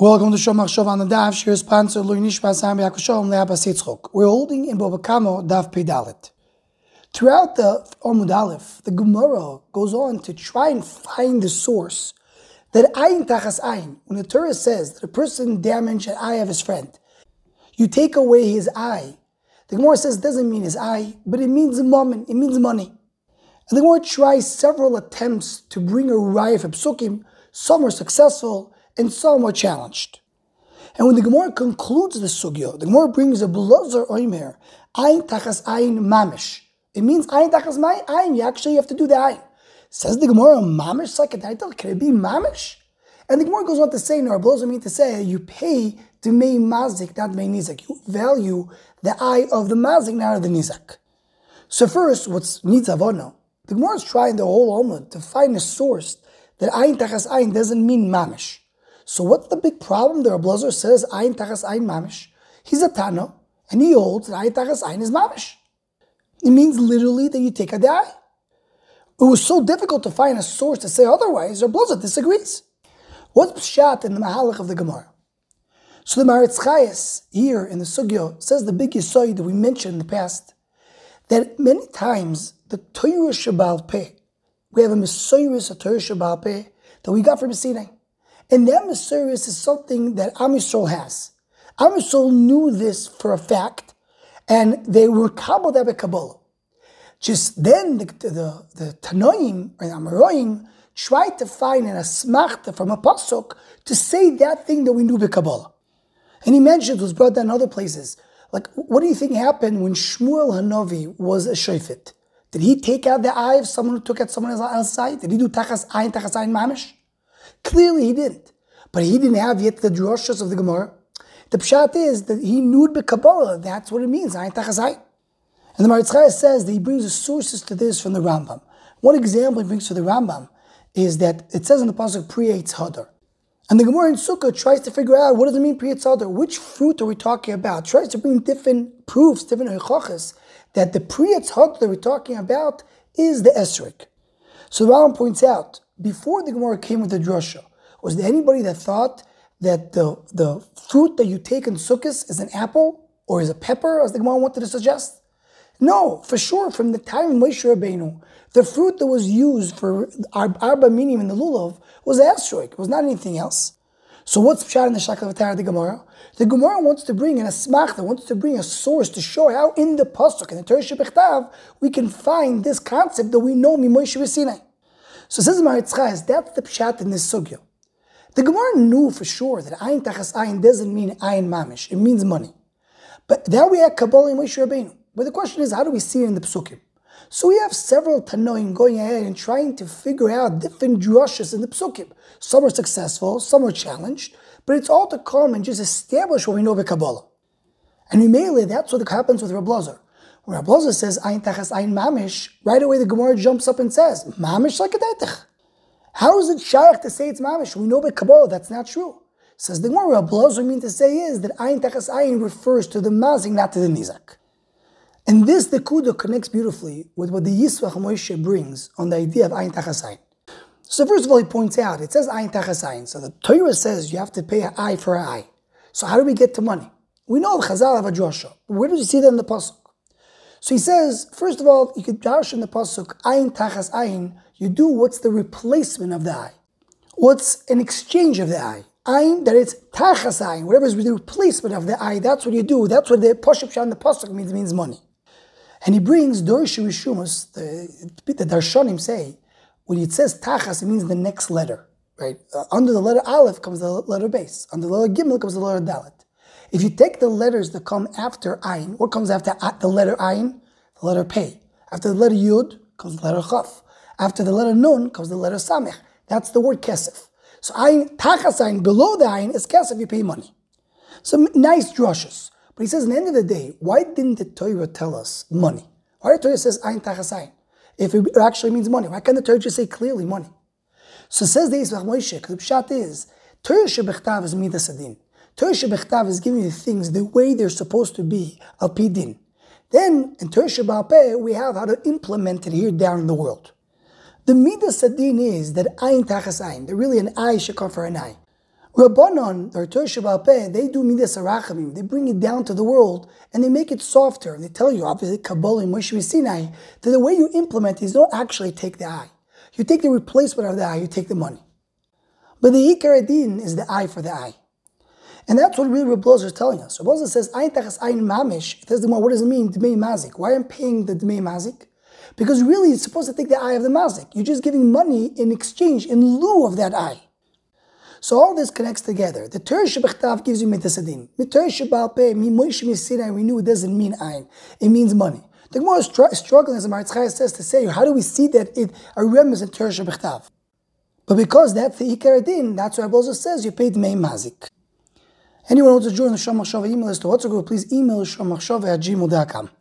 Welcome to Shomach Shov on the Daf. Shir sponsor Lui Nishma Sam Yakushom Leabas Yitzchok. We're holding in Bava Kamo Daf Pei Daled. Throughout the Omud Aleph, the Gemara goes on to try and find the source that Ayin Tachas Ayin, when the Torah says that a person damaged an eye of his friend, you take away his eye. The Gemara says it doesn't mean his eye, but it means mamon, it means money. And the Gemara tries several attempts to bring a raya for psukim. Some are successful, and some are challenged. And when the Gemara concludes the sugya, the Gemara brings a blazer oimer, ayin tachas ayin mamish. It means ayin tachas ayin. You actually have to do the ayin. Says the Gemara, mamish title. Can it be mamish? And the Gemara goes on to say, no, blazer mean to say you pay to may mazik, not may nizak. You value the eye of the mazik, not of the nizak. So first, what's needs avono? The Gemara is trying the whole Omud to find a source that ayin tachas ayin doesn't mean mamish. So what's the big problem? The Rablazer says ayin tachas ayin mamish. He's a Tano, and he holds that ayin tachas ayin is mamish. It means literally that you take a eye. It was so difficult to find a source to say otherwise. Rablazer disagrees. What's shot in the mahalach of the Gemara? So the Maharatz here in the Sugyo says the big yisoy that we mentioned in the past that many times the Torah Shabbal Peh, we have a Messiris, a Torah Shabbal Peh that we got from Sinai. And that Messiris is something that Am Yisrael has. Am Yisrael knew this for a fact, and they were kabbalah that Kabbalah. Just then, the, the, the Tanoim and the Amoraim tried to find an asmachta from a pasuk to say that thing that we knew by Kabbalah. And he mentioned, was brought down other places. Like, what do you think happened when Shmuel Hanavi was a shofet? Did he take out the eye of someone who took out someone else's eye? Did he do tachas ayin, tachas ayin mamish? Clearly he didn't. But he didn't have yet the droshas of the Gemara. The pshat is that he knew the Kabbalah. That's what it means. And the Maharatz Chayes says that he brings the sources to this from the Rambam. One example he brings to the Rambam is that it says in the pasuk creates hadar. And the Gemara in Sukkah tries to figure out what does it mean Priyat Sadar? Which fruit are we talking about? Tries to bring different proofs, different hechachas, that the Priyat Sadar that we're talking about is the Esrog. So the Rambam points out, before the Gemara came with the drasha, was there anybody that thought that the, the fruit that you take in Sukkot is an apple or is a pepper, as the Gemara wanted to suggest? No, for sure, from the time of Moshe Rabbeinu, the fruit that was used for Arba Minim in the Lulav was Esrog, it was not anything else. So what's Pshat in the Shakavatara the Gemara? The Gemara wants to bring an asmachta, wants to bring a source to show how in the Pasuk, in the Torah Shebechtav, we can find this concept that we know Mimoy Sinai. So says Maharatz Chayes, that's the Pshat in this Sugya. The Gemara knew for sure that Ayin Tachas Ayin doesn't mean Ayin Mamish, it means money. But now we have Kabbalah and Moshe Rabbeinu. But the question is, how do we see it in the Psukim? So we have several Tanoim going ahead and trying to figure out different drushes in the Psukim. Some are successful, some are challenged, but it's all to come and just establish what we know about Kabbalah. And immediately that's what happens with Rablazer. Rablazer says Ayin Tachas Ayin Mamish, right away the Gemara jumps up and says, Mamish like a detech. How is it shaykh to say it's Mamish? We know about Kabbalah, that's not true. Says the Gemara, Rablazer mean to say is that Ayin Tachas Ayin refers to the Mazik, not to the Nizak. And this, the Kudo, connects beautifully with what the Yismach Moshe brings on the idea of Ayin Tachasayin. So first of all, he points out, it says Ayin Tachasayin. So the Torah says you have to pay an eye for an eye. So how do we get to money? We know the Chazal have a drasha. Where do you see that in the Pasuk? So he says, first of all, you could dash in the Pasuk, Ayin Tachas Ayin, you do what's the replacement of the eye. What's an exchange of the eye? Ayin, that it's Tachas Ayin, whatever is the replacement of the eye, that's what you do. That's what the in the Pasuk means, means money. And he brings Dorshei Reshumos, the, the Darshanim say, when it says Tachas, it means the next letter. Right? Uh, under the letter Aleph comes the letter Beis. Under the letter Gimel comes the letter Dalet. If you take the letters that come after Ayin, what comes after the letter Ayin? The letter Pei. After the letter Yud comes the letter Chaf. After the letter Nun comes the letter Samech. That's the word Kesef. So Ayin, Tachas Ayin, below the Ayin is Kesef, you pay money. Some nice drushes. But he says, in the end of the day, why didn't the Torah tell us money? Why the Torah says ayin tachasayin? If it actually means money, why can't the Torah just say clearly money? So says the Yismach Moshe, the pshat is, Torah shebechtav is midas adin. Torah shebechtav is giving you things the way they're supposed to be, al pidin. Then, in Torah sheba'al we have how to implement it here down in the world. The midas adin is that ayin tachasayin, that really an eye should come for an eye. Rabbanon, or Torah Peh, they do midas arachamim. They bring it down to the world and they make it softer. And they tell you, obviously, Kabbalah and Moshe Sinai, that the way you implement is don't actually take the eye. You take the replacement of the eye, you take the money. But the Ikar is the eye for the eye. And that's what really Reb is telling us. Reb says, Ayin tachas ayin mamish. It says, the more, what does it mean, dmei mazik? Why am I paying the dmei mazik? Because really, it's supposed to take the eye of the mazik. You're just giving money in exchange, in lieu of that eye. So all this connects together. The Torah Shebechtav gives you mitasadin. The Torah Shebal Peh, mi Moshe Misinai, we knew it doesn't mean ayin. It means money. The Gemara is struggling, as the Maharatz says, to say, how do we see that it a rem is in Torah Shebechtav? But because that's the Ikar Din, that's why Abelza says you paid Mei Mazik. Anyone who wants to join the Shom email list to WhatsApp group, please email shomachshava at gmail.com.